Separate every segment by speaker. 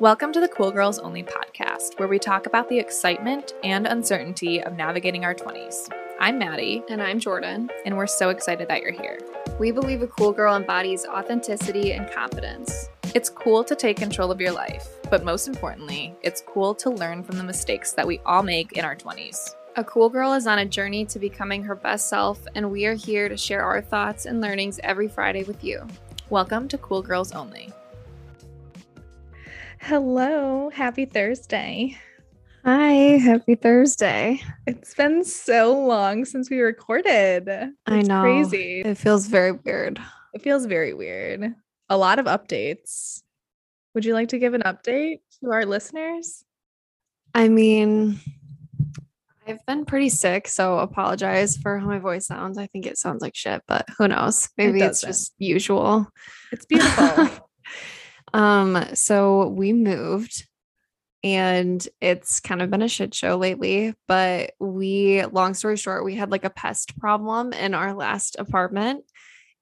Speaker 1: Welcome to the Cool Girls Only podcast, where we talk about the excitement and uncertainty of navigating our 20s. I'm Maddie,
Speaker 2: And I'm Jordan.
Speaker 1: and we're so excited that you're here.
Speaker 2: We believe a cool girl embodies authenticity and confidence.
Speaker 1: It's cool to take control of your life, but most importantly, it's cool to learn from the mistakes that we all make in our 20s.
Speaker 2: A cool girl is on a journey to becoming her best self, and we are here to share our thoughts and learnings every Friday with you.
Speaker 1: Welcome to Cool Girls Only.
Speaker 3: Hello, happy Thursday.
Speaker 2: Hi, happy Thursday.
Speaker 3: It's been so long since we recorded.
Speaker 2: I know.
Speaker 3: Crazy.
Speaker 2: It feels very weird.
Speaker 3: It feels very weird. A lot of updates. Would you like to give an update to our listeners?
Speaker 2: I mean, I've been pretty sick, so apologize for how my voice sounds. I think it sounds like shit, but who knows? Maybe it's just usual.
Speaker 3: It's beautiful.
Speaker 2: um, so we moved and it's kind of been a shit show lately, but we long story short, we had like a pest problem in our last apartment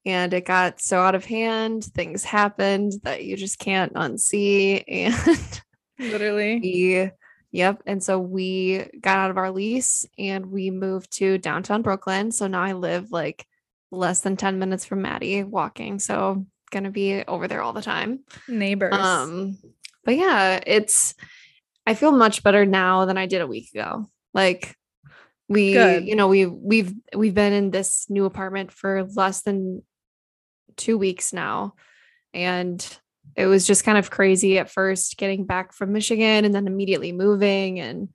Speaker 2: and it got so out of hand, things happened that you just can't unsee and
Speaker 3: Literally.
Speaker 2: we yep and so we got out of our lease and we moved to downtown brooklyn so now i live like less than 10 minutes from maddie walking so gonna be over there all the time
Speaker 3: Neighbors.
Speaker 2: um but yeah it's i feel much better now than i did a week ago like we
Speaker 3: Good.
Speaker 2: you know we we've we've been in this new apartment for less than two weeks now and it was just kind of crazy at first getting back from michigan and then immediately moving and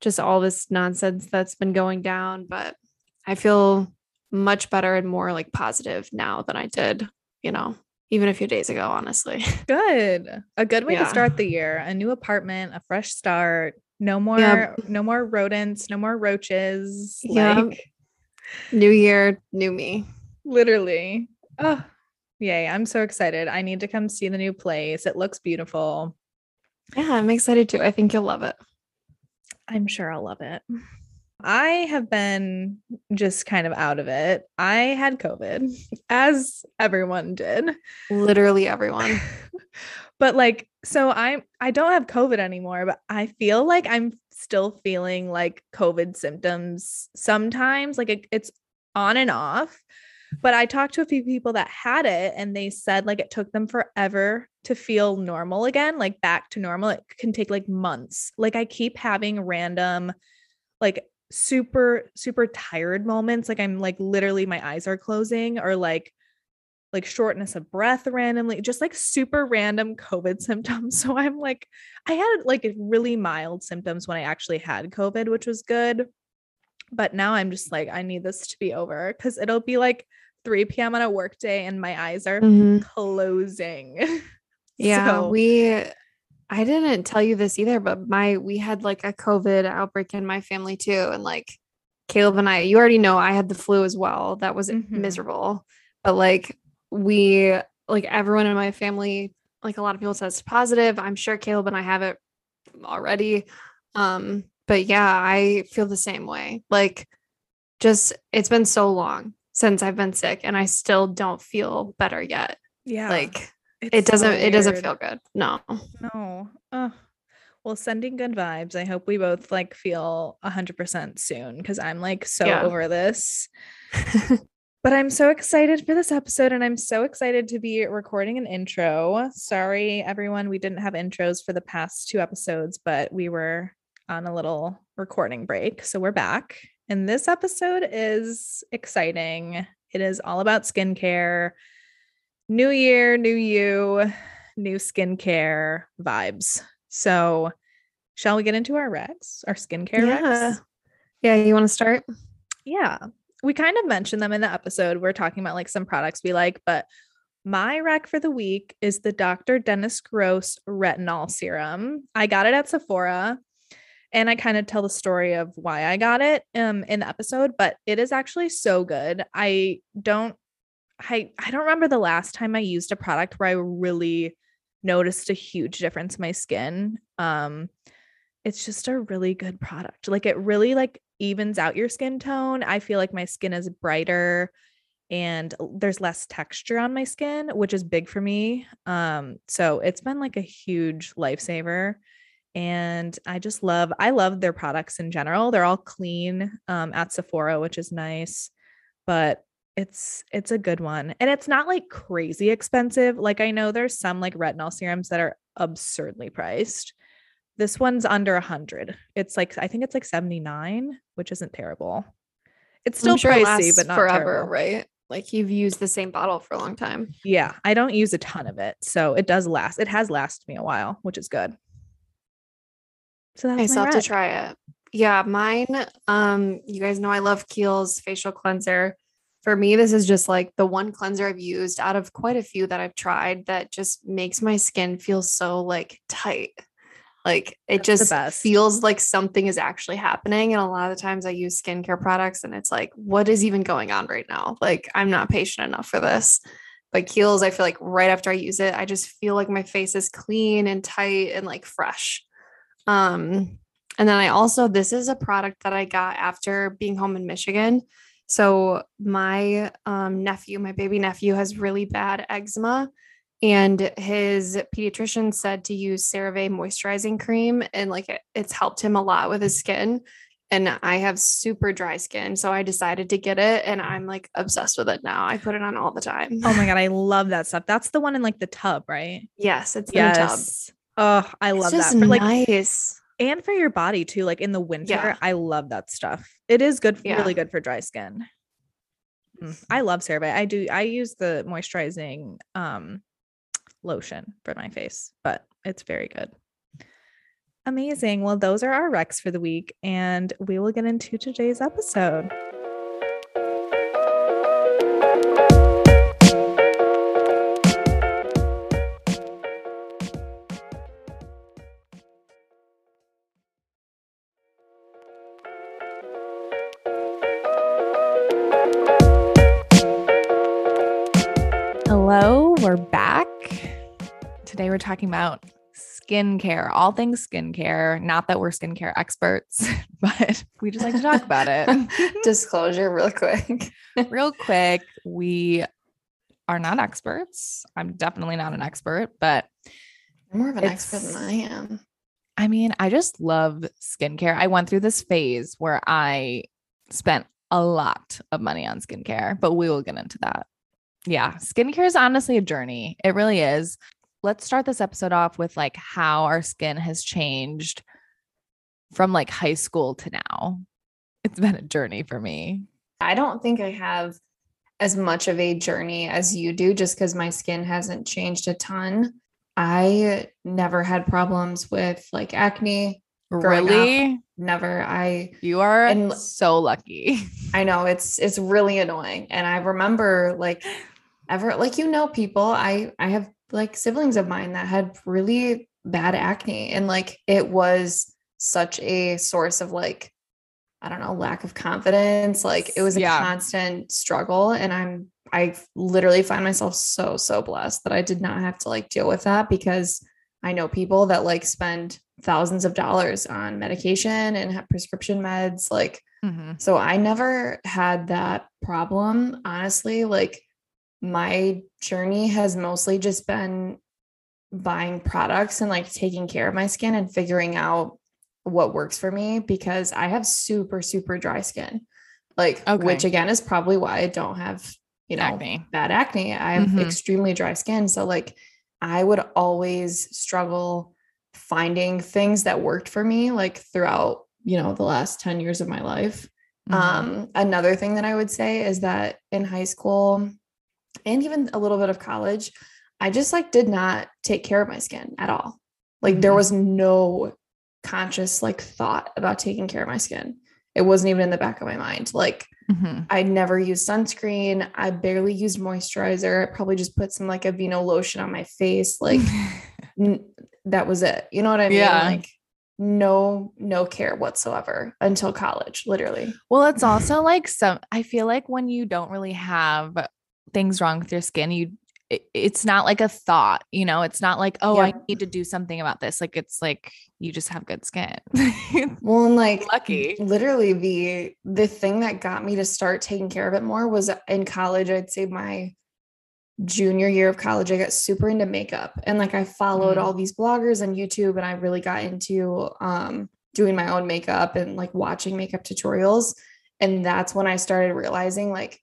Speaker 2: just all this nonsense that's been going down but i feel much better and more like positive now than i did you know even a few days ago honestly
Speaker 3: Good. A good way
Speaker 2: Yeah.
Speaker 3: to start the year. A new apartment, a fresh start. No more no more rodents, no more roaches.
Speaker 2: Yep.
Speaker 3: Like
Speaker 2: new year new me
Speaker 3: literally. Oh, yay. I'm so excited. I need to come see the new place. It looks beautiful.
Speaker 2: yeah i'm excited too i think you'll love it
Speaker 3: I'm sure I'll love it. I have been just kind of out of it. I had COVID, as everyone did.
Speaker 2: literally everyone
Speaker 3: but like, so I'm I don't have COVID anymore, but I feel like I'm still feeling like COVID symptoms sometimes. Like it, it's on and off. But I talked to a few people that had it and they said like it took them forever to feel normal again, like back to normal. It can take like months. Like I keep having random, like super, super tired moments. Like I'm like literally my eyes are closing or like like shortness of breath randomly, just like super random COVID symptoms. So I'm like, I had like really mild symptoms when I actually had COVID, which was good. But now I'm just like, I need this to be over because it'll be like 3 p.m. on a work day and my eyes are
Speaker 2: Mhm.
Speaker 3: closing.
Speaker 2: yeah
Speaker 3: So-
Speaker 2: we i didn't tell you this either but my we had like a covid outbreak in my family too and like caleb and i you already know i had the flu as well. That was
Speaker 3: Mhm.
Speaker 2: miserable. But like we like everyone in my family like a lot of people test positive. I'm sure caleb and i have it already. Um but yeah i feel the same way. Like just it's been so long since i've been sick and i still don't feel better yet.
Speaker 3: Yeah.
Speaker 2: like it doesn't
Speaker 3: so
Speaker 2: it doesn't feel good no
Speaker 3: No. Oh. Well, sending good vibes. I hope we both like feel 100% soon because I'm like so
Speaker 2: Yeah.
Speaker 3: over this. But I'm so excited for this episode and I'm so excited to be recording an intro. Sorry, everyone, we didn't have intros for the past two episodes, but we were on a little recording break. So we're back. And this episode is exciting. It is all about skincare. New year, new you, new skincare vibes. So, shall we get into our recs, our skincare
Speaker 2: yeah
Speaker 3: recs?
Speaker 2: yeah you want to start
Speaker 3: Yeah. We kind of mentioned them in the episode. We're talking about like some products we like, but my rec for the week is the Dr. Dennis Gross retinol serum. I got it at Sephora and I kind of tell the story of why I got it um in the episode, but it is actually so good. I don't I I don't remember the last time I used a product where I really noticed a huge difference in my skin. Um it's just a really good product. Like it really like evens out your skin tone. I feel like my skin is brighter and there's less texture on my skin, which is big for me. Um, so it's been like a huge lifesaver. And I just love, I love their products in general. They're all clean um, at Sephora, which is nice, but it's it's a good one. And it's not like crazy expensive. Like I know there's some like retinol serums that are absurdly priced. This one's under a hundred. It's like I think it's like 79, which isn't terrible. It's still
Speaker 2: sure
Speaker 3: pricey,
Speaker 2: lasts
Speaker 3: but not
Speaker 2: forever,
Speaker 3: terrible.
Speaker 2: right? Like you've used the same bottle for a long time.
Speaker 3: Yeah, I don't use a ton of it, so it does last. It has lasted me a while, which is good. So that's
Speaker 2: I still have to try it. Yeah, mine. Um, you guys know I love Kiehl's facial cleanser. For me, this is just like the one cleanser I've used out of quite a few that I've tried that just makes my skin feel so like tight. Like it
Speaker 3: That's
Speaker 2: just feels like something is actually happening. And a lot of the times I use skincare products and it's like, what is even going on right now? Like I'm not patient enough for this. But Kiehl's, I feel like right after I use it, I just feel like my face is clean and tight and like fresh. Um, and then I also, this is a product that I got after being home in Michigan. So my um, nephew, my baby nephew, has really bad eczema. And his pediatrician said to use CeraVe moisturizing cream, and like it, it's helped him a lot with his skin. And I have super dry skin, so I decided to get it, and I'm like obsessed with it now. I put it on all the time.
Speaker 3: Oh my god, I love that stuff. That's the one in like the tub, right?
Speaker 2: yes, it's in the tub.
Speaker 3: Yes. Oh, I love that. For like
Speaker 2: nice.
Speaker 3: And for your body too. Like in the winter,
Speaker 2: Yeah.
Speaker 3: I love that stuff. It is good,
Speaker 2: Yeah.
Speaker 3: really good for dry skin. Mm, I love CeraVe. I do. I use the moisturizing um lotion for my face, but it's very good. Amazing. Well, those are our recs for the week, and we will get into today's episode. Talking about skincare, all things skincare. Not that we're skincare experts, but we just like to talk about it.
Speaker 2: Disclosure, real quick.
Speaker 3: Real quick, we are not experts. I'm definitely not an expert, but
Speaker 2: You're more of an expert than I am.
Speaker 3: I mean, I just love skincare. I went through this phase where I spent a lot of money on skincare, but we will get into that. Yeah, skincare is honestly a journey. It really is. Let's start this episode off with like how our skin has changed from like high school to now. It's been a journey for me.
Speaker 2: I don't think I have as much of a journey as you do just because my skin hasn't changed a ton. I never had problems with like acne. Growing up.
Speaker 3: Really?
Speaker 2: Never. I
Speaker 3: You are
Speaker 2: And-
Speaker 3: so lucky.
Speaker 2: I know it's it's really annoying. And I remember like ever like you know people, I I have like siblings of mine that had really bad acne and like it was such a source of like I don't know, lack of confidence. Like it was a
Speaker 3: Yeah.
Speaker 2: constant struggle and I'm I literally find myself so so blessed that I did not have to like deal with that because I know people that like spend thousands of dollars on medication and have prescription meds like
Speaker 3: Mhm.
Speaker 2: so I never had that problem. Honestly, like my journey has mostly just been buying products and like taking care of my skin and figuring out what works for me because I have super, super dry skin. Like,
Speaker 3: Okay.
Speaker 2: which again is probably why I don't have, you know,
Speaker 3: Acne.
Speaker 2: bad acne. I have
Speaker 3: Mhm.
Speaker 2: extremely dry skin. So, like, I would always struggle finding things that worked for me, like, throughout, you know, the last 10 years of my life.
Speaker 3: Mhm.
Speaker 2: Um, another thing that I would say is that in high school and even a little bit of college, I just like did not take care of my skin at all. Like, there
Speaker 3: Mhm.
Speaker 2: was no conscious like thought about taking care of my skin. It wasn't even in the back of my mind. Like,
Speaker 3: Mhm.
Speaker 2: I never used sunscreen. I barely used moisturizer. I probably just put some like Aveeno lotion on my face. Like n- that was it. You know what I mean?
Speaker 3: Yeah.
Speaker 2: Like no, no care whatsoever until college, literally.
Speaker 3: Well, it's also like some, I feel like when you don't really have things wrong with your skin, you, it, it's not like a thought, you know, it's not like, oh, I need to do something about this. Like it's like you just have good skin.
Speaker 2: Well, and like
Speaker 3: Lucky.
Speaker 2: literally the the thing that got me to start taking care of it more was in college. I'd say my junior year of college, I got super into makeup and like I followed
Speaker 3: Mm.
Speaker 2: all these bloggers on YouTube and I really got into um doing my own makeup and like watching makeup tutorials. And that's when I started realizing like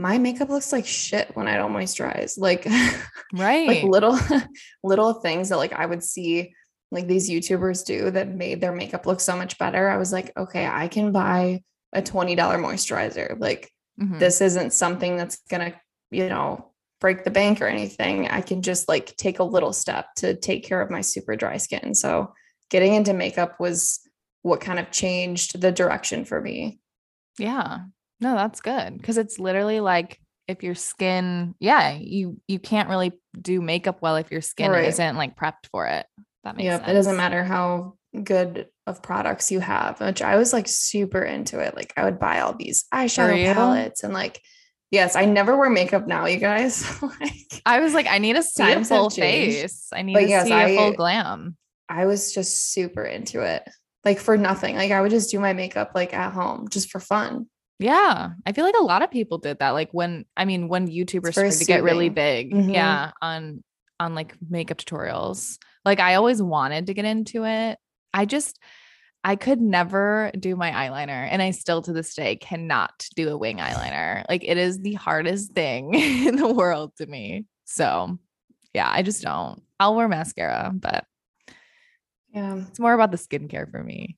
Speaker 2: my makeup looks like shit when I don't moisturize. Like
Speaker 3: right.
Speaker 2: like little little things that like I would see like these YouTubers do that made their makeup look so much better. I was like, okay, I can buy a $20 moisturizer. Like
Speaker 3: Mhm.
Speaker 2: this isn't something that's gonna, you know, break the bank or anything. I can just like take a little step to take care of my super dry skin. So getting into makeup was what kind of changed the direction for me.
Speaker 3: Yeah. No, that's good because it's literally like if your skin, yeah, you you can't really do makeup well if your skin
Speaker 2: Right.
Speaker 3: isn't like prepped for it. That makes
Speaker 2: Yep.
Speaker 3: sense.
Speaker 2: It doesn't matter how good of products you have, which I was like super into it. Like I would buy all these eyeshadow palettes and like, yes, I never wear makeup now, you guys. like
Speaker 3: I was like, I need to see a full face. I need
Speaker 2: But
Speaker 3: to
Speaker 2: yes,
Speaker 3: see a full glam.
Speaker 2: I was just super into it. Like for nothing. Like I would just do my makeup like at home just for fun.
Speaker 3: Yeah. I feel like a lot of people did that. Like when I mean when YouTubers started to get really big.
Speaker 2: Mhm.
Speaker 3: Yeah. On on like makeup tutorials. Like I always wanted to get into it. I just I could never do my eyeliner and I still to this day cannot do a wing eyeliner. Like it is the hardest thing in the world to me. So, yeah, I just don't. I'll wear mascara, but
Speaker 2: Yeah.
Speaker 3: it's more about the skincare for me.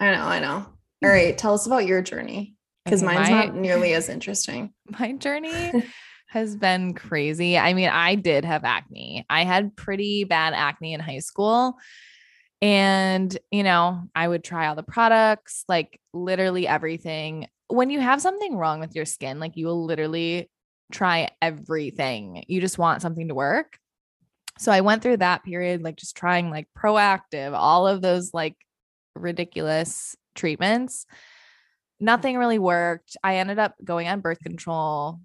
Speaker 2: I know, I know. All right. Tell us about your journey. Because mine's
Speaker 3: my-
Speaker 2: not nearly as interesting.
Speaker 3: my journey has been crazy. I mean, I did have acne. I had pretty bad acne in high school. And, you know, I would try all the products, like literally everything. When you have something wrong with your skin, like you will literally try everything. You just want something to work. So I went through that period, like just trying like Proactiv, all of those like ridiculous treatments. Nothing really worked. I ended up going on birth control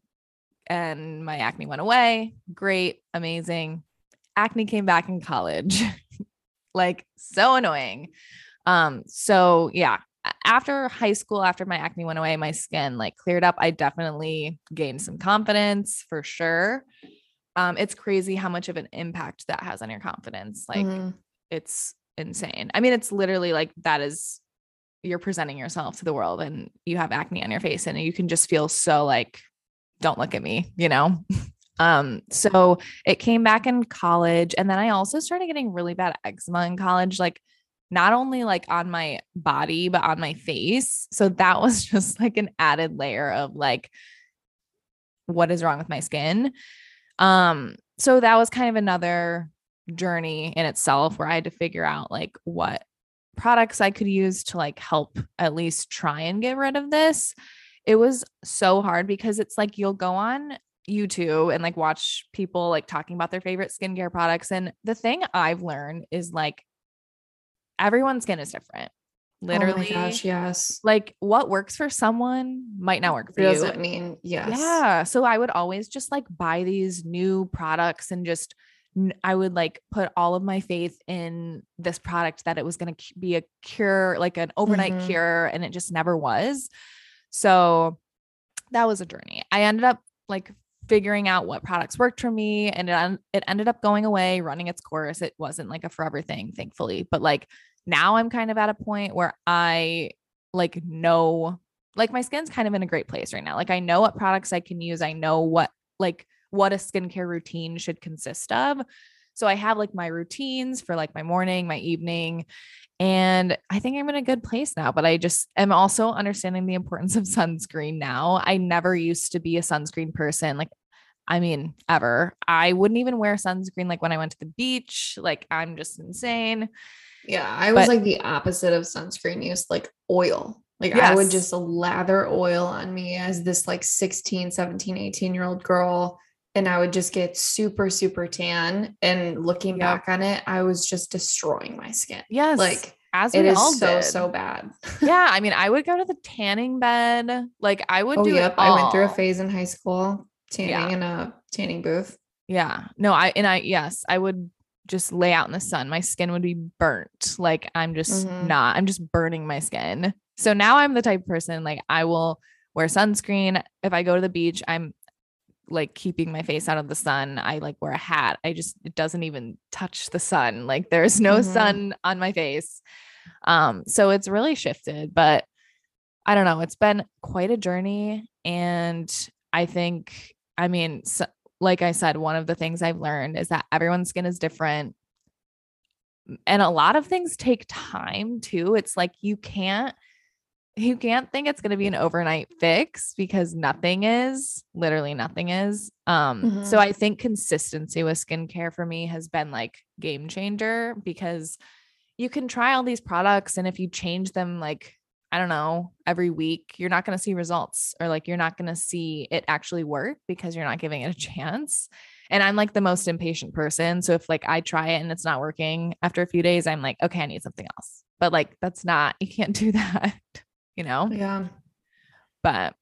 Speaker 3: and my acne went away. Great, amazing. Acne came back in college. like so annoying. Um so yeah, after high school after my acne went away, my skin like cleared up. I definitely gained some confidence for sure. Um it's crazy how much of an impact that has on your confidence. Like
Speaker 2: Mhm.
Speaker 3: it's insane. I mean, it's literally like that is you're presenting yourself to the world and you have acne on your face and you can just feel so like don't look at me, you know. Um so it came back in college and then I also started getting really bad eczema in college like not only like on my body but on my face. So that was just like an added layer of like what is wrong with my skin. Um so that was kind of another journey in itself where I had to figure out like what products I could use to like help at least try and get rid of this. It was so hard because it's like you'll go on YouTube and like watch people like talking about their favorite skincare products. And the thing I've learned is like everyone's skin is different. Literally,
Speaker 2: Oh my gosh, yes.
Speaker 3: like what works for someone might not work for
Speaker 2: It
Speaker 3: you.
Speaker 2: doesn't mean yes.
Speaker 3: Yeah. So I would always just like buy these new products and just I would like put all of my faith in this product that it was going to be a cure, like an overnight
Speaker 2: Mhm.
Speaker 3: cure, and it just never was. So that was a journey. I ended up like figuring out what products worked for me and it, it ended up going away, running its course. It wasn't like a forever thing, thankfully. But like now I'm kind of at a point where I like know like my skin's kind of in a great place right now. Like I know what products I can use. I know what like what a skincare routine should consist of. So I have like my routines for like my morning, my evening, and I think I'm in a good place now, but I just am also understanding the importance of sunscreen now. I never used to be a sunscreen person. Like I mean, ever. I wouldn't even wear sunscreen like when I went to the beach. Like I'm just insane.
Speaker 2: Yeah, I was
Speaker 3: But-
Speaker 2: like the opposite of sunscreen use, like oil. Like I would just lather oil on me as this like 16, 17, 18 year old girl. And I would just get super, super tan. And looking
Speaker 3: Yep.
Speaker 2: back on it, I was just destroying my skin.
Speaker 3: Yes.
Speaker 2: Like
Speaker 3: as
Speaker 2: it is so,
Speaker 3: did.
Speaker 2: so bad.
Speaker 3: yeah, I mean, I would go to the tanning bed. Like I would
Speaker 2: oh,
Speaker 3: do
Speaker 2: yep.
Speaker 3: it
Speaker 2: I went through a phase in high school tanning
Speaker 3: Yeah.
Speaker 2: in a tanning booth.
Speaker 3: Yeah. No, I and I yes, I would just lay out in the sun. My skin would be burnt. Like I'm just
Speaker 2: Mhm.
Speaker 3: not. I'm just burning my skin. So now I'm the type of person like I will wear sunscreen if I go to the beach. I'm like keeping my face out of the sun. I like wear a hat. I just it doesn't even touch the sun. Like there's no
Speaker 2: Mhm.
Speaker 3: sun on my face. Um so it's really shifted, but I don't know. It's been quite a journey and I think I mean so, like I said, one of the things I've learned is that everyone's skin is different. And a lot of things take time too. It's like you can't you can't think it's going to be an overnight fix because nothing is, literally nothing is. Um so
Speaker 2: Mhm.
Speaker 3: I think consistency with skincare for me has been like game changer because you can try all these products and if you change them like I don't know, every week, you're not going to see results or like you're not going to see it actually work because you're not giving it a chance. And I'm like the most impatient person. So if like I try it and it's not working after a few days, I'm like, okay, I need something else. But like that's not, you can't do that, you know?
Speaker 2: Yeah.
Speaker 3: But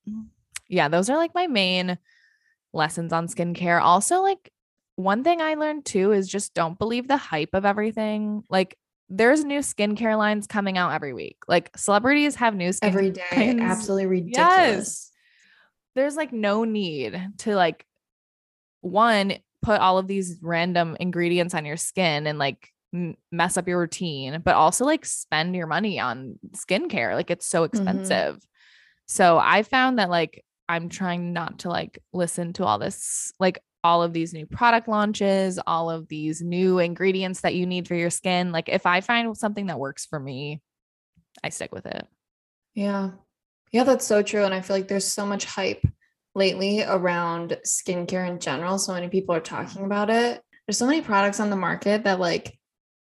Speaker 3: yeah, those are like my main lessons on skincare. Also, like one thing I learned too is just don't believe the hype of everything. Like there's new skincare lines coming out every week. Like celebrities have new skin
Speaker 2: Every day.
Speaker 3: lines.
Speaker 2: Absolutely ridiculous.
Speaker 3: There's like no need to like one put all of these random ingredients on your skin and like m- mess up your routine, but also like spend your money on skincare. Like it's so mm-hmm. expensive. So I found that like I'm trying not to like listen to all this, like all of these new product launches, all of these new ingredients that you need for your skin. Like if I find something that works for me, I stick with it.
Speaker 2: Yeah. Yeah, that's so true. And I feel like there's so much hype lately around skincare in general. So many people are talking about it. There's so many products on the market that like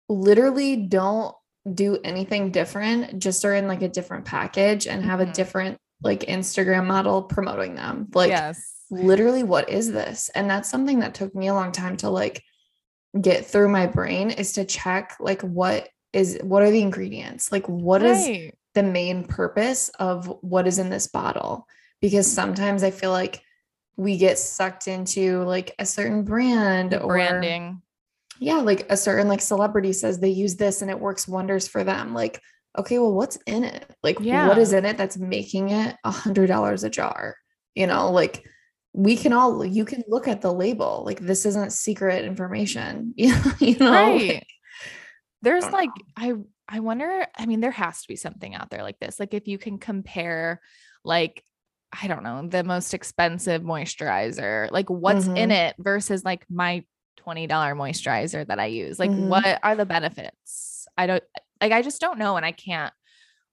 Speaker 2: literally don't do anything different, just are in like a different package and have
Speaker 3: Mhm.
Speaker 2: a different like Instagram model promoting them. Like
Speaker 3: yes.
Speaker 2: literally what is this? And that's something that took me a long time to like get through my brain is to check like what is what are the ingredients? Like what is
Speaker 3: Right.
Speaker 2: the main purpose of what is in this bottle because sometimes I feel like we get sucked into like a certain brand or
Speaker 3: branding.
Speaker 2: Yeah, like a certain like celebrity says they use this and it works wonders for them. Like, okay, well, what's in it? Like,
Speaker 3: Yeah.
Speaker 2: what is in it that's making it a hundred dollars a jar? You know, like we can all you can look at the label. Like this isn't secret information. you know,
Speaker 3: right.
Speaker 2: Like,
Speaker 3: There's
Speaker 2: don't
Speaker 3: like
Speaker 2: know.
Speaker 3: I I wonder, I mean, there has to be something out there like this. Like if you can compare like I don't know, the most expensive moisturizer, like what's in
Speaker 2: Mhm.
Speaker 3: it versus like my $20 moisturizer that I use. Like
Speaker 2: Mhm.
Speaker 3: what are the benefits? I don't like I just don't know and I can't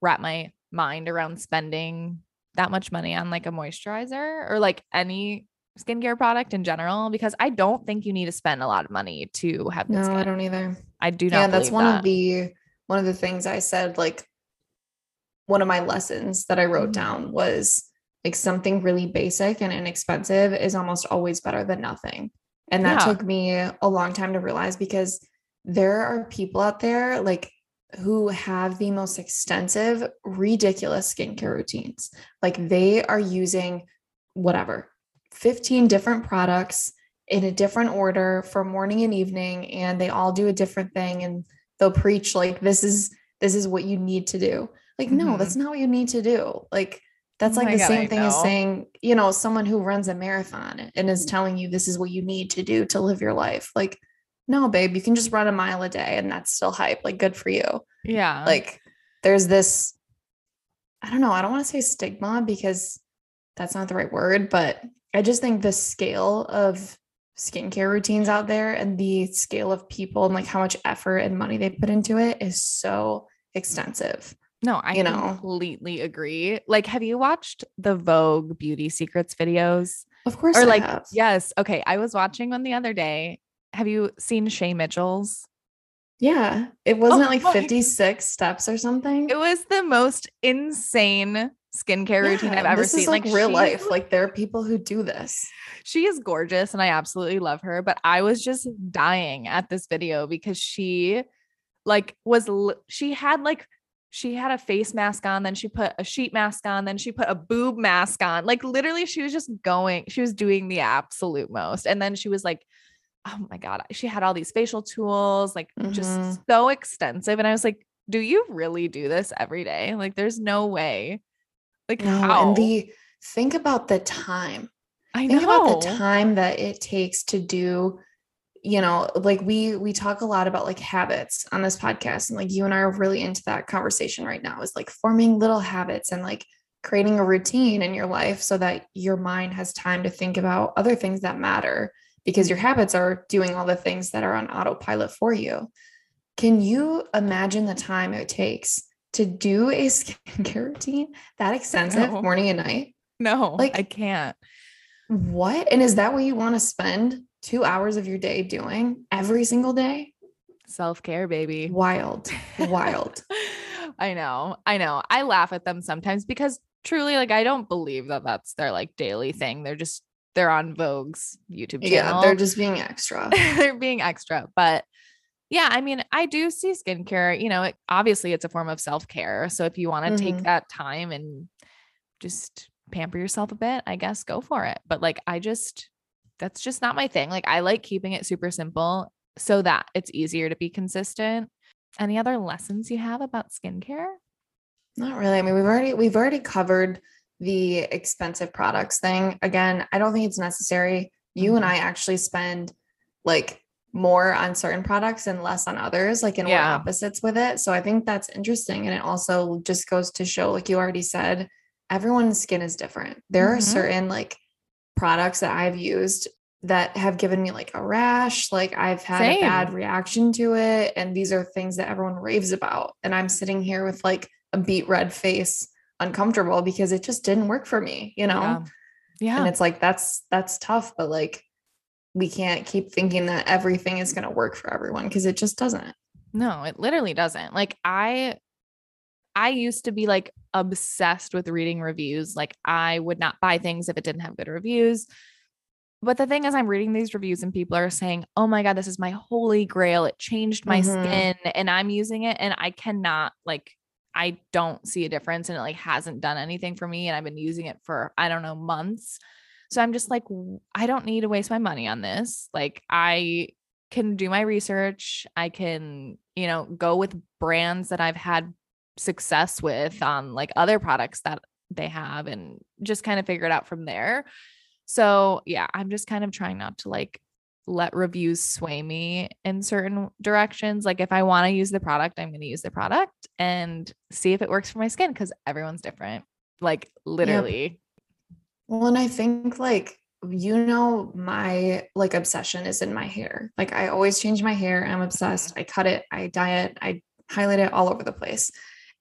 Speaker 3: wrap my mind around spending that much money on like a moisturizer or like any skincare product in general because I don't think you need to spend a lot of money to have
Speaker 2: no,
Speaker 3: skin.
Speaker 2: I don't either.
Speaker 3: I do not.
Speaker 2: yeah that's one
Speaker 3: that.
Speaker 2: of the one of the things i said like one of my lessons that i wrote
Speaker 3: Mhm.
Speaker 2: down was like something really basic and inexpensive is almost always better than nothing and that
Speaker 3: Yeah.
Speaker 2: took me a long time to realize because there are people out there like who have the most extensive ridiculous skincare routines like they are using whatever 15 different products in a different order for morning and evening and they all do a different thing and they'll preach like this is this is what you need to do like no
Speaker 3: Mhm.
Speaker 2: that's not what you need to do like that's
Speaker 3: Oh
Speaker 2: like
Speaker 3: my
Speaker 2: the
Speaker 3: God,
Speaker 2: same
Speaker 3: I
Speaker 2: thing as saying you know someone who runs a marathon and is mm-hmm. telling you this is what you need to do to live your life like no babe you can just run a mile a day and that's still hype like good for you.
Speaker 3: Yeah.
Speaker 2: like there's this i don't know i don't want to say stigma because that's not the right word but i just think the scale of skincare routines out there and the scale of people and like how much effort and money they put into it is so extensive
Speaker 3: no, I
Speaker 2: you know.
Speaker 3: completely agree. Like, have you watched the Vogue Beauty Secrets videos?
Speaker 2: of course
Speaker 3: Or
Speaker 2: I
Speaker 3: like,
Speaker 2: have.
Speaker 3: yes. Okay. I was watching one the other day. Have you seen Shay Mitchell's?
Speaker 2: yeah it oh, wasn't
Speaker 3: Oh
Speaker 2: it like
Speaker 3: my-
Speaker 2: 56 steps or something
Speaker 3: It was the most insane skincare routine
Speaker 2: Yeah,
Speaker 3: I've ever seen.
Speaker 2: is like, real
Speaker 3: she-
Speaker 2: life like there are people who do this
Speaker 3: she is gorgeous and I absolutely love her, but I was just dying at this video because she like was she had like she had a face mask on, then she put a sheet mask on, then she put a boob mask on. Like literally she was just going, she was doing the absolute most. And then she was like oh my God, she had all these facial tools, like
Speaker 2: Mhm.
Speaker 3: just so extensive. And I was like, do you really do this every day? Like, there's no way. Like,
Speaker 2: No,
Speaker 3: how?
Speaker 2: and the think about the time.
Speaker 3: I
Speaker 2: think
Speaker 3: know.
Speaker 2: about the time that it takes to do you know like we we talk a lot about like habits on this podcast and like you and i are really into that conversation right now is like forming little habits and like creating a routine in your life so that your mind has time to think about other things that matter because your habits are doing all the things that are on autopilot for you can you imagine the time it takes to do a skincare routine that extensive
Speaker 3: No.
Speaker 2: morning and night
Speaker 3: No,
Speaker 2: Like-
Speaker 3: I can't.
Speaker 2: what? And is that what you want to spend two hours of your day doing every single day?
Speaker 3: Self care, baby.
Speaker 2: Wild, wild.
Speaker 3: I know. I know. I laugh at them sometimes because truly, like, I don't believe that that's their like daily thing. They're just, they're on Vogue's YouTube channel.
Speaker 2: Yeah, they're just being extra.
Speaker 3: they're being extra. But yeah, I mean, I do see skincare, you know, it, obviously it's a form of self care. So if you want to take
Speaker 2: Mhm.
Speaker 3: that time and just pamper yourself a bit, I guess go for it. But like, I just, that's just not my thing. Like, I like keeping it super simple so that it's easier to be consistent. Any other lessons you have about skincare?
Speaker 2: Not really. I mean, we've already we've already covered the expensive products thing. Again, I don't think it's necessary. You and
Speaker 3: Mhm.
Speaker 2: I actually spend like more on certain products and less on others, like in
Speaker 3: Yeah.
Speaker 2: opposites with it. So I think that's interesting. And it also just goes to show, like you already said, everyone's skin is different. There are
Speaker 3: Mhm.
Speaker 2: certain like products that I've used that have given me like a rash, like I've had a bad reaction to it. And these are things that everyone raves about. And I'm sitting here with like a beet red face, uncomfortable because it just didn't work for me, you know?
Speaker 3: Yeah. Yeah.
Speaker 2: And it's like that's that's tough, but like we can't keep thinking that everything is gonna work for everyone because it just doesn't.
Speaker 3: No, it literally doesn't. Like I I used to be like obsessed with reading reviews. Like I would not buy things if it didn't have good reviews. But the thing is I'm reading these reviews and people are saying, "Oh my god, this is my holy grail. It changed my
Speaker 2: Mhm.
Speaker 3: skin." And I'm using it and I cannot like I don't see a difference and it like hasn't done anything for me and I've been using it for I don't know months. So I'm just like I don't need to waste my money on this. Like I can do my research. I can, you know, go with brands that I've had success with on like other products that they have and just kind of figure it out from there. So, yeah, I'm just kind of trying not to like let reviews sway me in certain directions. Like if I want to use the product, I'm going to use the product and see if it works for my skin cuz everyone's different. Like literally.
Speaker 2: Well, and I think like you know my like obsession is in my hair. Like I always change my hair. I'm mm-hmm. obsessed. I cut it, I dye it, I highlight it all over the place.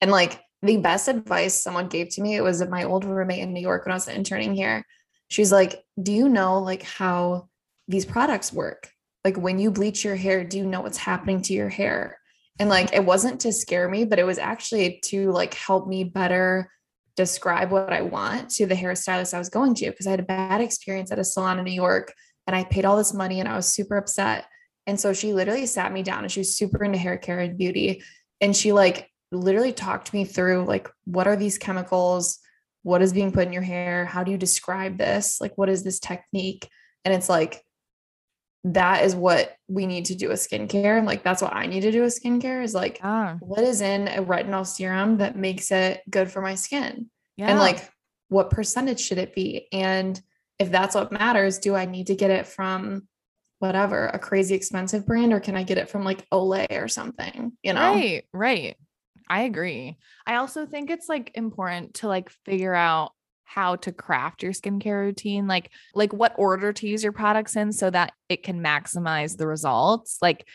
Speaker 2: And like the best advice someone gave to me, it was my old roommate in New York when I was interning here. She's like, "Do you know like how these products work? Like when you bleach your hair, do you know what's happening to your hair?" And like it wasn't to scare me, but it was actually to like help me better describe what I want to the hairstylist I was going to because I had a bad experience at a salon in New York and I paid all this money and I was super upset. And so she literally sat me down and she was super into hair care and beauty. And she like literally talked me through like, what are these chemicals? What is being put in your hair? How do you describe this? Like, what is this technique? And it's like, that is what we need to do with skincare. And like, that's what I need to do with skincare is like,
Speaker 3: Yeah.
Speaker 2: what is in a retinol serum that makes it good for my skin?
Speaker 3: Yeah.
Speaker 2: And like, what percentage should it be? And if that's what matters, do I need to get it from whatever, a crazy expensive brand, or can I get it from like Olay or something? You know?
Speaker 3: Right, right. I agree. I also think it's like important to like figure out how to craft your skincare routine, like like what order to use your products in so that it can maximize the results. Like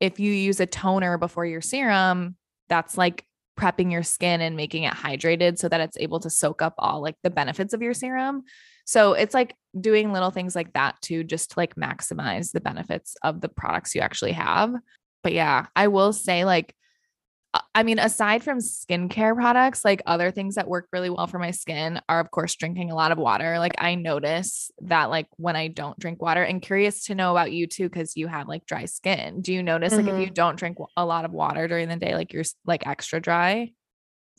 Speaker 3: if you use a toner before your serum, that's like prepping your skin and making it hydrated so that it's able to soak up all like the benefits of your serum. So it's like doing little things like that to just to like maximize the benefits of the products you actually have. But yeah, I will say like Uh, I mean, aside from skincare products, like other things that work really well for my skin are, of course, drinking a lot of water. Like, I notice that, like, when I don't drink water, and curious to know about you too, because you have like dry skin. Do you notice, like, if you mm-hmm. don't drink a lot of water during the day, like, you're like extra dry?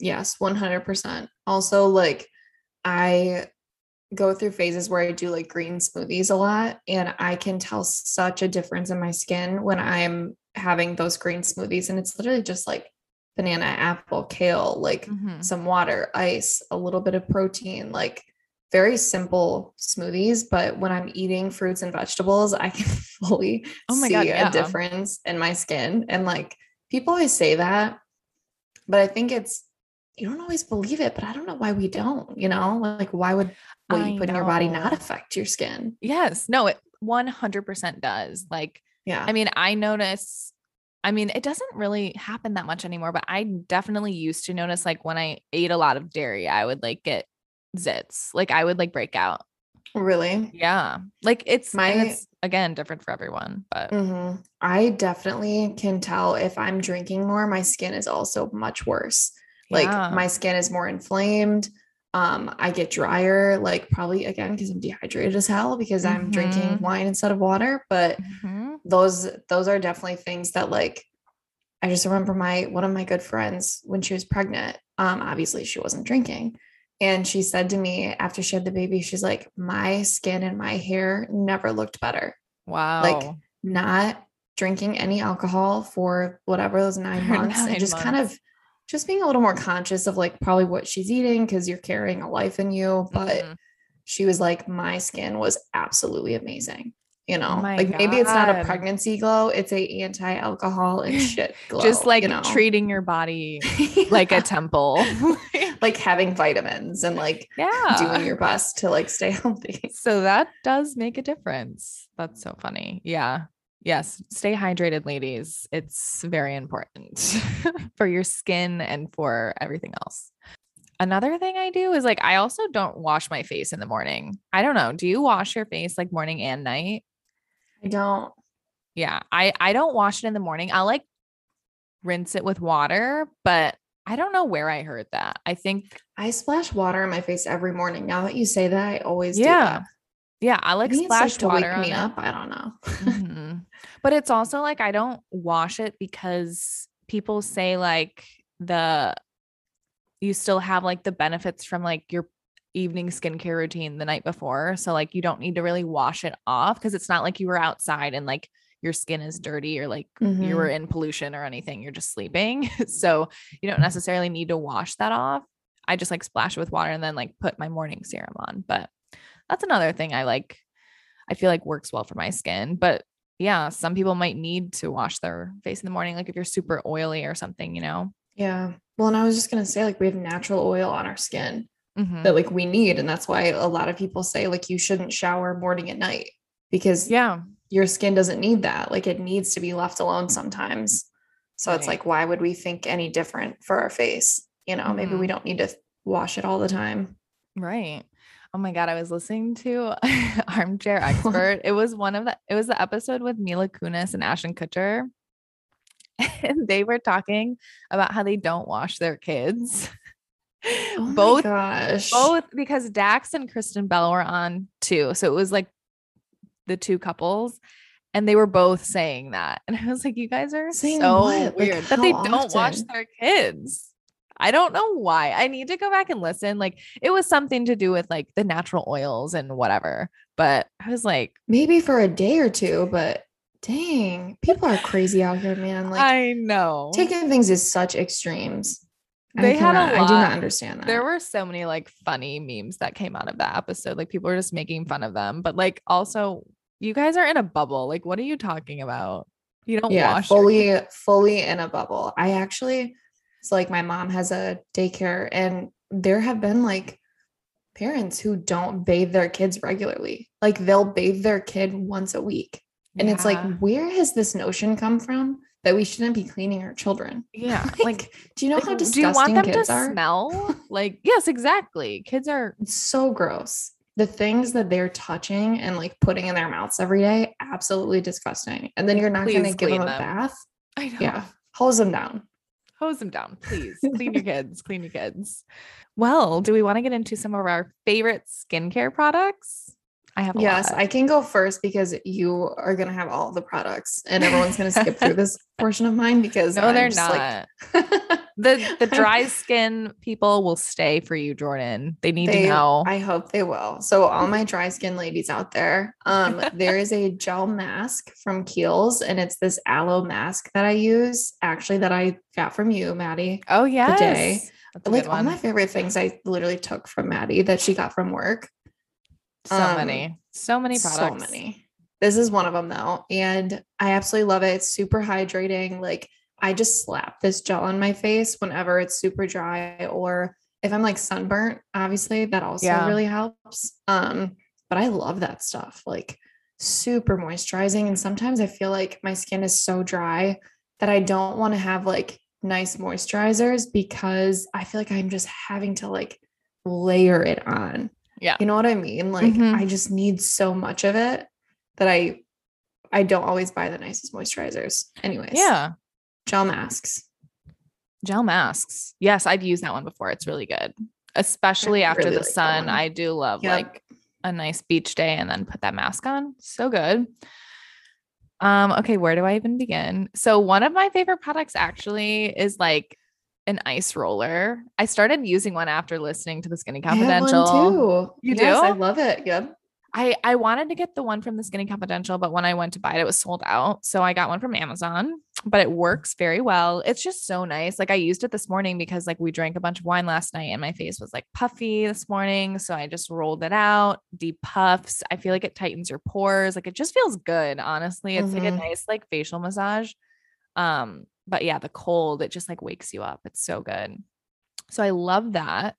Speaker 2: Yes, 100%. Also, like, I go through phases where I do like green smoothies a lot, and I can tell such a difference in my skin when I'm having those green smoothies. And it's literally just like banana, apple, kale, like
Speaker 3: Mhm.
Speaker 2: some water, ice, a little bit of protein, like very simple smoothies. But when I'm eating fruits and vegetables, I can fully
Speaker 3: Oh
Speaker 2: see
Speaker 3: God,
Speaker 2: a difference in my skin. And like people always say that, but I think it's, you don't always believe it, but I don't know why we don't, you know? Like, why would what
Speaker 3: I
Speaker 2: you put in your body not affect your skin?
Speaker 3: Yes. No, it 100% does. Like,
Speaker 2: Yeah.
Speaker 3: I mean, I notice, I mean, it doesn't really happen that much anymore, but I definitely used to notice like when I ate a lot of dairy, I would like get zits. Like I would like break out.
Speaker 2: really?
Speaker 3: Yeah. Like it's,
Speaker 2: My-
Speaker 3: it's again different for everyone, but
Speaker 2: hmm I definitely can tell if I'm drinking more, my skin is also much worse. Like
Speaker 3: yeah.
Speaker 2: my skin is more inflamed. Um, I get drier, like probably again because I'm dehydrated as hell because I'm drinking
Speaker 3: Mhm.
Speaker 2: wine instead of water. But
Speaker 3: Mhm.
Speaker 2: those those are definitely things that like I just remember my one of my good friends when she was pregnant. Um, obviously she wasn't drinking. And she said to me after she had the baby, she's like, My skin and my hair never looked better.
Speaker 3: Wow.
Speaker 2: Like not drinking any alcohol for whatever those nine months
Speaker 3: nine
Speaker 2: and just kind of just being a little more conscious of like probably what she's eating because you're carrying a life in you. But
Speaker 3: Mhm.
Speaker 2: she was like, my skin was absolutely amazing. You know,
Speaker 3: Oh
Speaker 2: like maybe it's not a pregnancy glow, it's a anti-alcohol and shit glow.
Speaker 3: just like
Speaker 2: you know?
Speaker 3: treating your body like a temple.
Speaker 2: like having vitamins and like
Speaker 3: yeah.
Speaker 2: doing your best to like stay healthy.
Speaker 3: So that does make a difference. That's so funny. Yeah. Yes. Stay hydrated, ladies. It's very important for your skin and for everything else. Another thing I do is like, I also don't wash my face in the morning. I don't know. Do you wash your face like morning and night?
Speaker 2: I don't.
Speaker 3: Yeah. I, I don't wash it in the morning. I'll like rinse it with water, but I don't know where I heard that. I think,
Speaker 2: I splash water in my face every morning. Now that you say that, I always do
Speaker 3: yeah. Yeah. I like splash
Speaker 2: to
Speaker 3: water
Speaker 2: wake me
Speaker 3: it.
Speaker 2: up. I don't know.
Speaker 3: Mhm. But it's also like I don't wash it because people say like the you still have like the benefits from like your evening skincare routine the night before. So like you don't need to really wash it off because it's not like you were outside and like your skin is dirty or like you
Speaker 2: Mhm.
Speaker 3: were in pollution or anything. You're just sleeping. so you don't necessarily need to wash that off. I just like splash it with water and then like put my morning serum on. But that's another thing I like I feel like works well for my skin. But yeah, some people might need to wash their face in the morning, like if you're super oily or something, you know.
Speaker 2: Yeah. Well, and I was just gonna say, like, we have natural oil on our skin
Speaker 3: Mhm.
Speaker 2: that like we need. And that's why a lot of people say like you shouldn't shower morning and night because
Speaker 3: Yeah.
Speaker 2: your skin doesn't need that. Like it needs to be left alone sometimes. So it's like, why would we think any different for our face? You know, maybe we
Speaker 3: Mhm.
Speaker 2: don't need to wash it all the time.
Speaker 3: Right. Oh my God. I was listening to Armchair Expert. it was one of the, it was the episode with Mila Kunis and Ashton Kutcher. And they were talking about how they don't wash their kids.
Speaker 2: Oh
Speaker 3: both
Speaker 2: gosh.
Speaker 3: both because Dax and Kristen Bell were on too. So it was like the two couples and they were both saying that. And I was like, you guys are
Speaker 2: Saying
Speaker 3: so
Speaker 2: what? Like,
Speaker 3: weird that they don't watch
Speaker 2: often?
Speaker 3: their kids. I don't know why. I need to go back and listen. Like it was something to do with like the natural oils and whatever. But I was like,
Speaker 2: Maybe for a day or two, but dang, people are crazy out here, man. Like
Speaker 3: I know.
Speaker 2: taking things is such extremes.
Speaker 3: They
Speaker 2: I
Speaker 3: had a
Speaker 2: cannot, I do not understand that.
Speaker 3: There were so many like funny memes that came out of that episode. Like people were just making fun of them. But like also, you guys are in a bubble. Like, what are you talking about? You don't
Speaker 2: yeah,
Speaker 3: wash your
Speaker 2: fully, fully in a bubble. I actually, it's like my mom has a daycare, and there have been like parents who don't bathe their kids regularly. Like they'll bathe their kid once a week. And it's like, where has this notion come from that we shouldn't be cleaning our children?
Speaker 3: yeah,
Speaker 2: Like,
Speaker 3: like
Speaker 2: do you know
Speaker 3: Like,
Speaker 2: how
Speaker 3: do
Speaker 2: disgusting
Speaker 3: you want them
Speaker 2: kids
Speaker 3: to
Speaker 2: are?
Speaker 3: smell? Like, yes, exactly. Kids are
Speaker 2: It's so gross. The things that they're touching and like putting in their mouths every day, absolutely disgusting. And then you're not going to give them
Speaker 3: clean
Speaker 2: a bath.
Speaker 3: I know.
Speaker 2: Yeah, hose them down.
Speaker 3: Hose them down, please. Clean your kids. Clean your kids. Well, do we want to get into some of our favorite skincare products? I have a
Speaker 2: Yes,
Speaker 3: lot.
Speaker 2: I can go first because you are gonna have all the products, and everyone's gonna skip through this portion of mine because
Speaker 3: no,
Speaker 2: I'm
Speaker 3: they're not.
Speaker 2: like-
Speaker 3: the the dry skin people will stay for you, Jordan. They need
Speaker 2: They-
Speaker 3: to know.
Speaker 2: I hope they will. So all my dry skin ladies out there, um, there is a gel mask from Kiehl's, and it's this aloe mask that I use. Actually, that I got from you, Maddie.
Speaker 3: oh yeah.
Speaker 2: Today.
Speaker 3: That's
Speaker 2: Like all my favorite things, I literally took from Maddie that she got from work.
Speaker 3: So
Speaker 2: um,
Speaker 3: many. So many products.
Speaker 2: So many. This is one of them though, and I absolutely love it. It's super hydrating. Like I just slap this gel on my face whenever it's super dry, or if I'm like sunburnt. Obviously, that also
Speaker 3: Yeah.
Speaker 2: really helps. Um, but I love that stuff. Like super moisturizing, and sometimes I feel like my skin is so dry that I don't want to have like nice moisturizers because I feel like I'm just having to like layer it on.
Speaker 3: Yeah.
Speaker 2: You know what I mean? Like
Speaker 3: Mhm.
Speaker 2: I just need so much of it that I I don't always buy the nicest moisturizers. Anyways.
Speaker 3: Yeah.
Speaker 2: Gel masks.
Speaker 3: Gel masks. Yes, I've used that one before. It's really good. Especially after
Speaker 2: really
Speaker 3: the
Speaker 2: like
Speaker 3: sun. I do love
Speaker 2: Yep.
Speaker 3: like a nice beach day and then put that mask on. So good. Um, okay, where do I even begin? So one of my favorite products actually is like an ice roller. I started using one after listening to the Skinny
Speaker 2: I have one
Speaker 3: Confidential.
Speaker 2: too.
Speaker 3: You
Speaker 2: Yes, I love it. Yep.
Speaker 3: I I wanted to get the one from the Skinny Confidential, but when I went to buy it, it was sold out. So I got one from Amazon, but it works very well. It's just so nice. Like I used it this morning because like we drank a bunch of wine last night and my face was like puffy this morning. So I just rolled it out, deep puffs. I feel like it tightens your pores. Like it just feels good, honestly. It's like a
Speaker 2: Mhm.
Speaker 3: nice like facial massage. Um, but yeah, the cold, it just like wakes you up. It's so good. So I love that.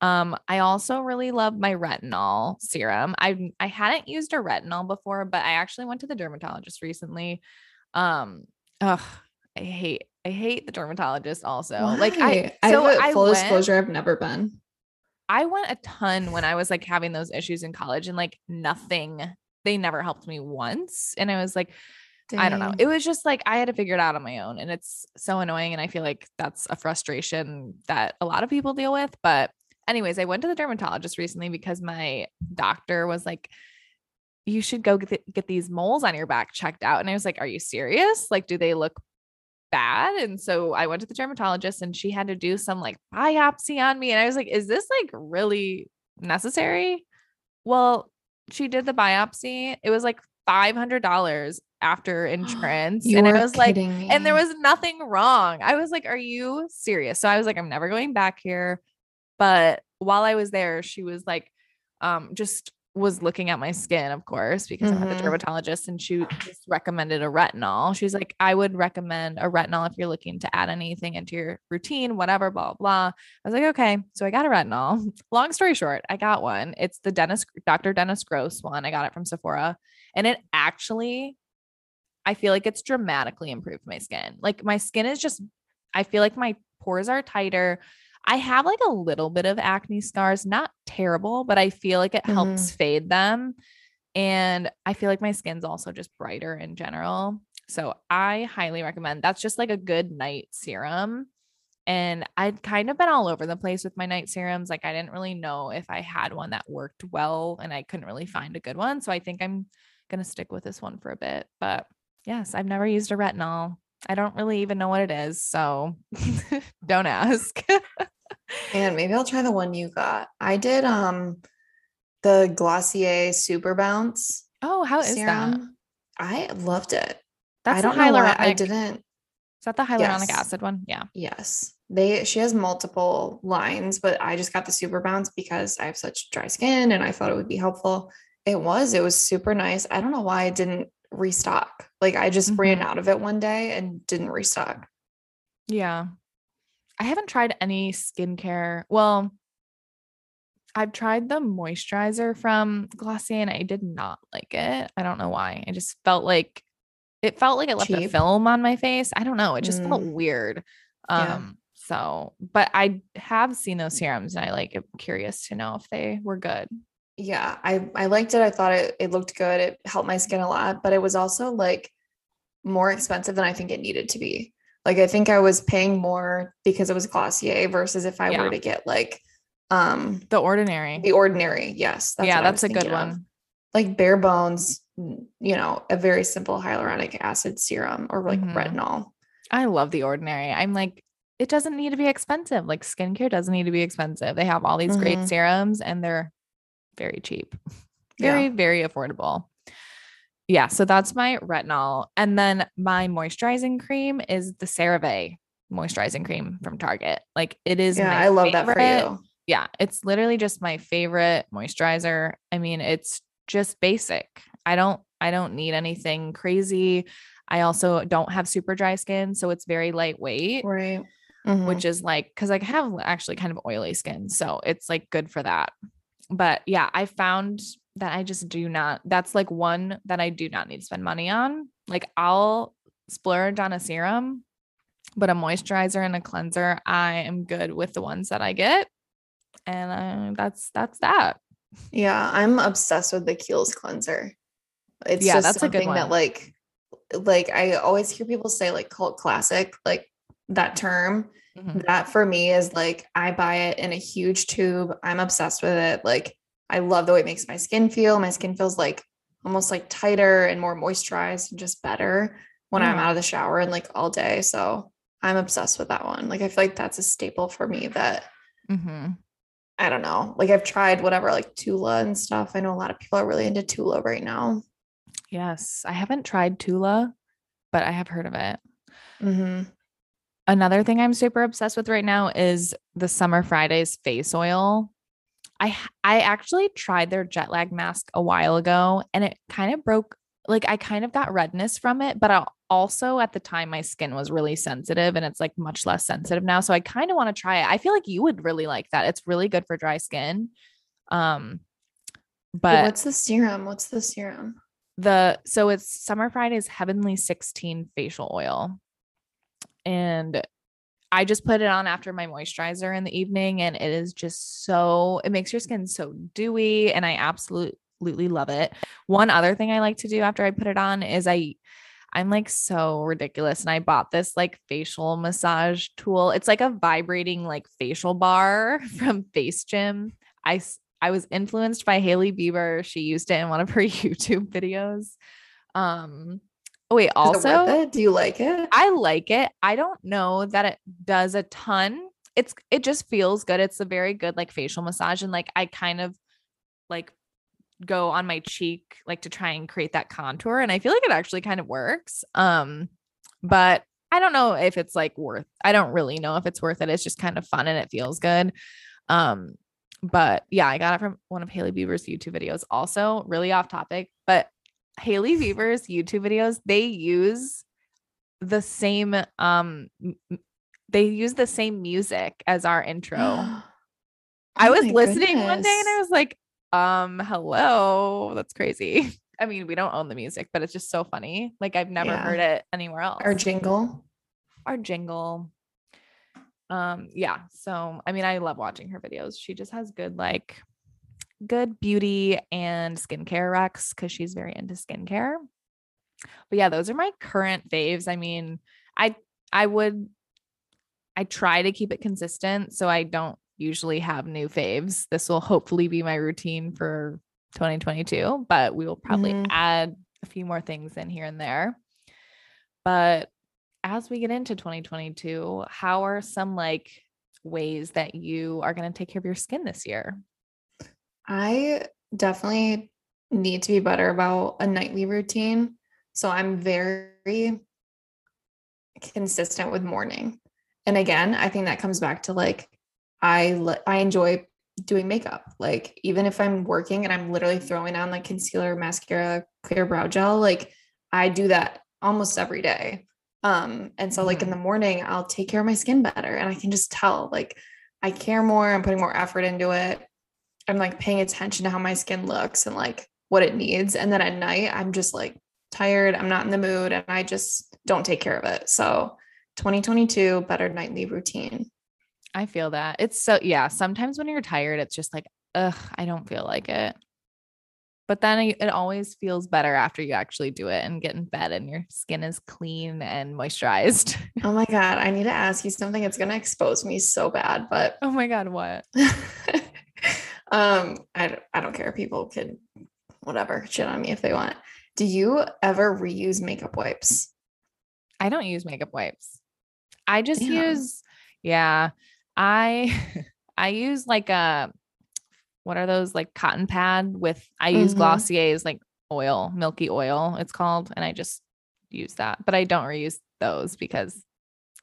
Speaker 3: Um, I also really love my retinol serum. I I hadn't used a retinol before, but I actually went to the dermatologist recently. Um, ugh, I hate I hate the dermatologist also. Like I
Speaker 2: Why?
Speaker 3: so I
Speaker 2: full
Speaker 3: went,
Speaker 2: disclosure, I've never been.
Speaker 3: I went a ton when I was like having those issues in college and like nothing, they never helped me once. And I was like, I don't know. It was just like I had to figure it out on my own. And it's so annoying. And I feel like that's a frustration that a lot of people deal with. But, anyways, I went to the dermatologist recently because my doctor was like, you should go get, th- get these moles on your back checked out. And I was like, are you serious? Like, do they look bad? And so I went to the dermatologist and she had to do some like biopsy on me. And I was like, is this like really necessary? Well, she did the biopsy. It was like $500 after insurance. And it
Speaker 2: are
Speaker 3: was like,
Speaker 2: kidding
Speaker 3: and there was nothing wrong. I was like, are you serious? So I was like, I'm never going back here. But while I was there, she was like, um, just was looking at my skin, of course, because I'm at the dermatologist and she just recommended a retinol. She's like, I would recommend a retinol if you're looking to add anything into your routine, whatever, blah, blah. I was like, okay. So I got a retinol. Long story short, I got one. It's the Dennis, Dr. Dennis Gross one. I got it from Sephora. And it actually, I feel like it's dramatically improved my skin. Like my skin is just, I feel like my pores are tighter. I have like a little bit of acne scars, not terrible, but I feel like it helps mm-hmm. fade them. And I feel like my skin's also just brighter in general. So I highly recommend that's just like a good night serum. And I'd kind of been all over the place with my night serums. Like I didn't really know if I had one that worked well and I couldn't really find a good one. So I think I'm going to stick with this one for a bit. But yes, I've never used a retinol. I don't really even know what it is. So don't ask.
Speaker 2: And maybe I'll try the one you got. I did um the Glossier Super Bounce
Speaker 3: oh, how is that?
Speaker 2: I loved it.
Speaker 3: That's
Speaker 2: I don't
Speaker 3: the
Speaker 2: know why
Speaker 3: hyaluronic.
Speaker 2: I didn't.
Speaker 3: Is that the hyaluronic
Speaker 2: Yes.
Speaker 3: acid one? Yeah.
Speaker 2: Yes. They she has multiple lines, but I just got the Super Bounce because I have such dry skin and I thought it would be helpful. It was. It was super nice. I don't know why I didn't restock. Like I just ran
Speaker 3: Mhm.
Speaker 2: out of it one day and didn't restock.
Speaker 3: Yeah. I haven't tried any skincare. Well, I've tried the moisturizer from Glossier and I did not like it. I don't know why. I just felt like it felt like it left a film on my face. I don't know. It just felt
Speaker 2: Mm.
Speaker 3: weird.
Speaker 2: Yeah.
Speaker 3: Um so, but I have seen those serums and I like am curious to know if they were good.
Speaker 2: Yeah, I I liked it. I thought it it looked good. It helped my skin a lot, but it was also like more expensive than I think it needed to be. Like I think I was paying more because it was Glossier versus if I
Speaker 3: Yeah.
Speaker 2: were to get like um
Speaker 3: The ordinary.
Speaker 2: the ordinary. Yes,
Speaker 3: yeah, that's a good
Speaker 2: thinking of.
Speaker 3: one.
Speaker 2: like bare bones, you know, a very simple hyaluronic acid serum or like
Speaker 3: Mhm.
Speaker 2: retinol.
Speaker 3: I love the ordinary. I'm like, it doesn't need to be expensive. Like skincare doesn't need to be expensive. They have all these great
Speaker 2: Mhm.
Speaker 3: serums and they're very cheap,
Speaker 2: Yeah.
Speaker 3: very, very affordable. Yeah. So that's my retinol. And then my moisturizing cream is the CeraVe moisturizing cream from Target. Like it is.
Speaker 2: Yeah, I love that for you.
Speaker 3: Yeah. It's literally just my favorite moisturizer. I mean, it's just basic. I don't, I don't need anything crazy. I also don't have super dry skin, so it's very lightweight
Speaker 2: Right. Mhm.
Speaker 3: which is like because I have actually kind of oily skin. So it's like good for that. But yeah, I found that I just do not, that's like one that I do not need to spend money on. Like I'll splurge on a serum, but a moisturizer and a cleanser, I am good with the ones that I get. And uh, that's that's that.
Speaker 2: Yeah, I'm obsessed with the Kiehl's cleanser. It's
Speaker 3: Yeah,
Speaker 2: just
Speaker 3: that's a good
Speaker 2: something that like like I always hear people say like cult classic, like that term.
Speaker 3: Mhm.
Speaker 2: That for me is like I buy it in a huge tube. I'm obsessed with it. Like I love the way it makes my skin feel. My skin feels like almost like tighter and more moisturized and just better when I'm out of the shower and like all day. So I'm obsessed with that one. Like I feel like that's a staple for me that
Speaker 3: mm-hmm.
Speaker 2: I don't know. Like I've tried whatever, like Tula and stuff. I know a lot of people are really into Tula right now.
Speaker 3: Yes, I haven't tried Tula, but I have heard of it.
Speaker 2: hmm
Speaker 3: Another thing I'm super obsessed with right now is the Summer Fridays face oil. I I actually tried their jet lag mask a while ago and it kind of broke like I kind of got redness from it, but I also at the time my skin was really sensitive and it's like much less sensitive now. So I kind of want to try it. I feel like you would really like that. It's really good for dry skin. Um but
Speaker 2: what's the serum? What's the serum?
Speaker 3: the so it's summer fridays heavenly 16 facial oil and i just put it on after my moisturizer in the evening and it is just so it makes your skin so dewy and i absolutely love it one other thing i like to do after i put it on is i i'm like so ridiculous and i bought this like facial massage tool it's like a vibrating like facial bar from FaceGym I I was influenced by Hailey Bieber. She used it in one of her YouTube videos. Um, oh wait, also?
Speaker 2: Do you like it?
Speaker 3: I like it. I don't know that it does a ton. It's it just feels good. It's a very good like facial massage and like I kind of like go on my cheek like to try and create that contour and I feel like it actually kind of works. Um but I don't know if it's like worth. I don't really know if it's worth it. It's just kind of fun and it feels good. Um but yeah, I got it from one of Hailey Bieber's YouTube videos. Also, really off topic, but Hailey Bieber's YouTube videos, they use the same um they use the same music as our intro. I
Speaker 2: Oh
Speaker 3: was
Speaker 2: my
Speaker 3: listening one day and I was like, um, hello, that's crazy. I mean, we don't own the music, but it's just so funny. Like I've never
Speaker 2: Yeah.
Speaker 3: heard it anywhere else.
Speaker 2: Our jingle.
Speaker 3: Our jingle. Um, yeah. So I mean, I love watching her videos. She just has good like good beauty and skincare recs because she's very into skincare. But yeah, those are my current faves. I mean, I I would I try to keep it consistent so I don't usually have new faves. This will hopefully be my routine for 2022, but we will probably
Speaker 2: Mhm.
Speaker 3: add a few more things in here and there. But as we get into 2022, how are some like ways that you are going to take care of your skin this year?
Speaker 2: I definitely need to be better about a nightly routine. So I'm very consistent with morning. And again, I think that comes back to like I I enjoy doing makeup. Like even if I'm working and I'm literally throwing on like concealer, mascara, clear brow gel, like I do that almost every day. Um and so like in the morning I'll take care of my skin better and I can just tell like I care more, I'm putting more effort into it. I'm like paying attention to how my skin looks and like what it needs. And then at night, I'm just like tired. I'm not in the mood and I just don't take care of it. So 2022, better nightly routine.
Speaker 3: I feel that. It's so yeah, sometimes when you're tired it's just like, ugh, I don't feel like it. But then it always feels better after you actually do it and get in bed and your skin is clean and moisturized.
Speaker 2: Oh my God. I need to ask you something. It's going to expose me so bad, but
Speaker 3: oh my god, what?
Speaker 2: um, I, don't- I don't care. People can whatever, shit on me if they want. Do you ever reuse makeup wipes?
Speaker 3: I don't use makeup wipes. I just
Speaker 2: Yeah.
Speaker 3: use, yeah, I I use like a what are those like cotton pad with I use
Speaker 2: Mhm.
Speaker 3: Glossier's like oil, milky oil, it's called, and I just use that. But I don't reuse those because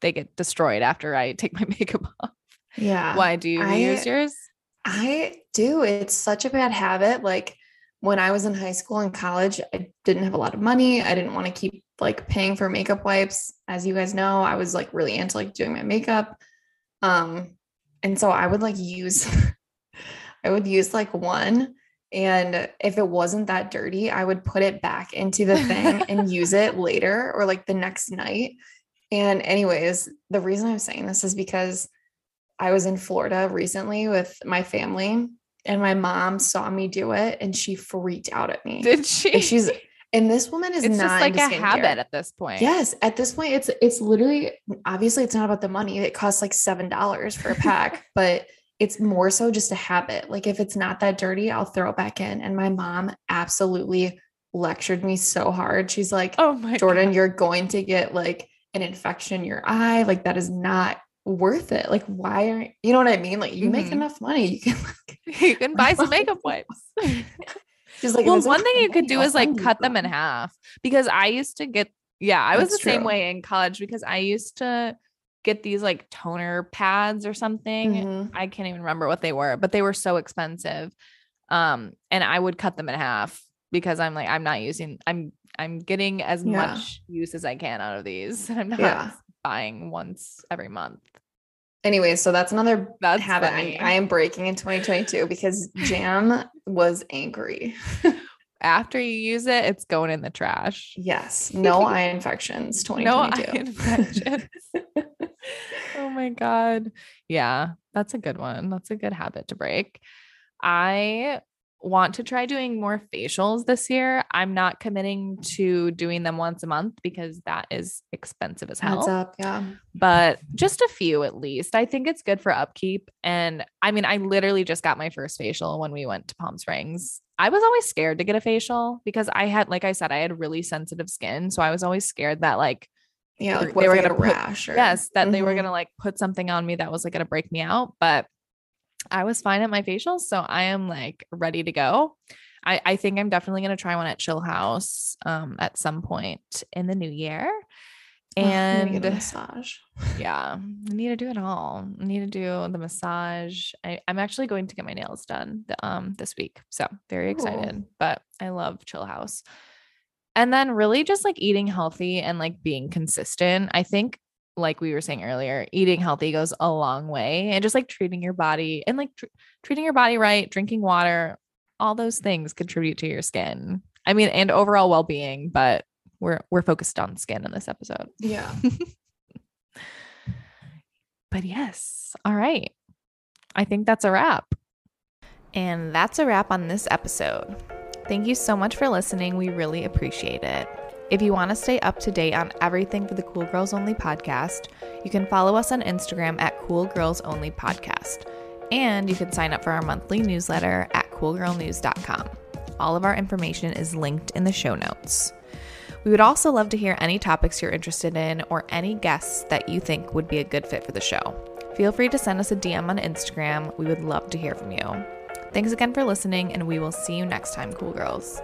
Speaker 3: they get destroyed after I take my makeup off.
Speaker 2: Yeah.
Speaker 3: Why do you
Speaker 2: I-
Speaker 3: reuse yours?
Speaker 2: I do. It's such a bad habit. Like when I was in high school and college, I didn't have a lot of money. I didn't want to keep like paying for makeup wipes. As you guys know, I was like really into like doing my makeup. Um, and so I would like use I would use like one and if it wasn't that dirty, I would put it back into the thing and use it later or like the next night. And anyways, the reason I'm saying this is because I was in Florida recently with my family and my mom saw me do it and she freaked out at me.
Speaker 3: Did she?
Speaker 2: And she's and this woman is
Speaker 3: it's
Speaker 2: not
Speaker 3: just like a habit at this point.
Speaker 2: Yes, at this point it's it's literally obviously it's not about the money. It costs like $7 for a pack, but it's more so just a habit. Like if it's not that dirty, I'll throw it back in. And my mom absolutely lectured me so hard. She's like,
Speaker 3: Oh my
Speaker 2: Jordan,
Speaker 3: God.
Speaker 2: you're going to get like an infection in your eye. Like that is not worth it. Like, why are you know what I mean? Like, you make
Speaker 3: Mhm.
Speaker 2: enough money. You can like,
Speaker 3: you can buy some makeup wipes.
Speaker 2: she's like,
Speaker 3: well, one thing you could do is like cut them in half because I used to get, yeah, I was the same way in college because I used to get these like toner pads or something.
Speaker 2: Mhm.
Speaker 3: I can't even remember what they were, but they were so expensive. Um, and I would cut them in half because I'm like, I'm not using, I'm, I'm getting as
Speaker 2: Yeah.
Speaker 3: much use as I can out of these. And I'm not
Speaker 2: Yeah.
Speaker 3: Buying once every month.
Speaker 2: Anyway, so that's another
Speaker 3: That's
Speaker 2: habit. I, I am breaking in 2022 because Jam was angry.
Speaker 3: After you use it, it's going in the trash.
Speaker 2: Yes, no eye infections.
Speaker 3: No
Speaker 2: 2022.
Speaker 3: eye infections. oh my god. Yeah, that's a good one. That's a good habit to break. I want to try doing more facials this year. I'm not committing to doing them once a month because that is expensive as hell.
Speaker 2: up, yeah.
Speaker 3: But just a few at least. I think it's good for upkeep. And I mean, I literally just got my first facial when we went to Palm Springs. I was always scared to get a facial because I had, like I said, I had really sensitive skin. So I was always scared that like
Speaker 2: Yeah,
Speaker 3: They were
Speaker 2: what if I
Speaker 3: gonna put-
Speaker 2: rash or
Speaker 3: yes that they were
Speaker 2: Mhm.
Speaker 3: gonna like put something on me that was like gonna break me out but i was fine at my facials so i am like ready to go. I i think i'm definitely gonna try one at Chillhouse um at some point in the new year.
Speaker 2: Ugh, I'm gonna get a
Speaker 3: and
Speaker 2: massage.
Speaker 3: yeah i need to do it all. I need to do the massage. I, i'm actually going to get my nails done um this week so very
Speaker 2: Cool.
Speaker 3: excited but i love Chillhouse. And then really just like eating healthy and like being consistent. I think like we were saying earlier eating healthy goes a long way and just like treating your body and like tr- treating your body right drinking water all those things contribute to your skin i mean and overall well-being but we're we're focused on skin in this episode
Speaker 2: Yeah.
Speaker 3: but yes, all right. I think that's a wrap. And that's a wrap on this episode. Thank you so much for listening. We really appreciate it. If you want to stay up to date on everything for the Cool Girls Only podcast, you can follow us on Instagram at Cool Girls Only Podcast. And you can sign up for our monthly newsletter at coolgirlnews.com. All of our information is linked in the show notes. We would also love to hear any topics you're interested in or any guests that you think would be a good fit for the show. Feel free to send us a DM on Instagram. We would love to hear from you. Thanks again for listening, and we will see you next time, cool girls.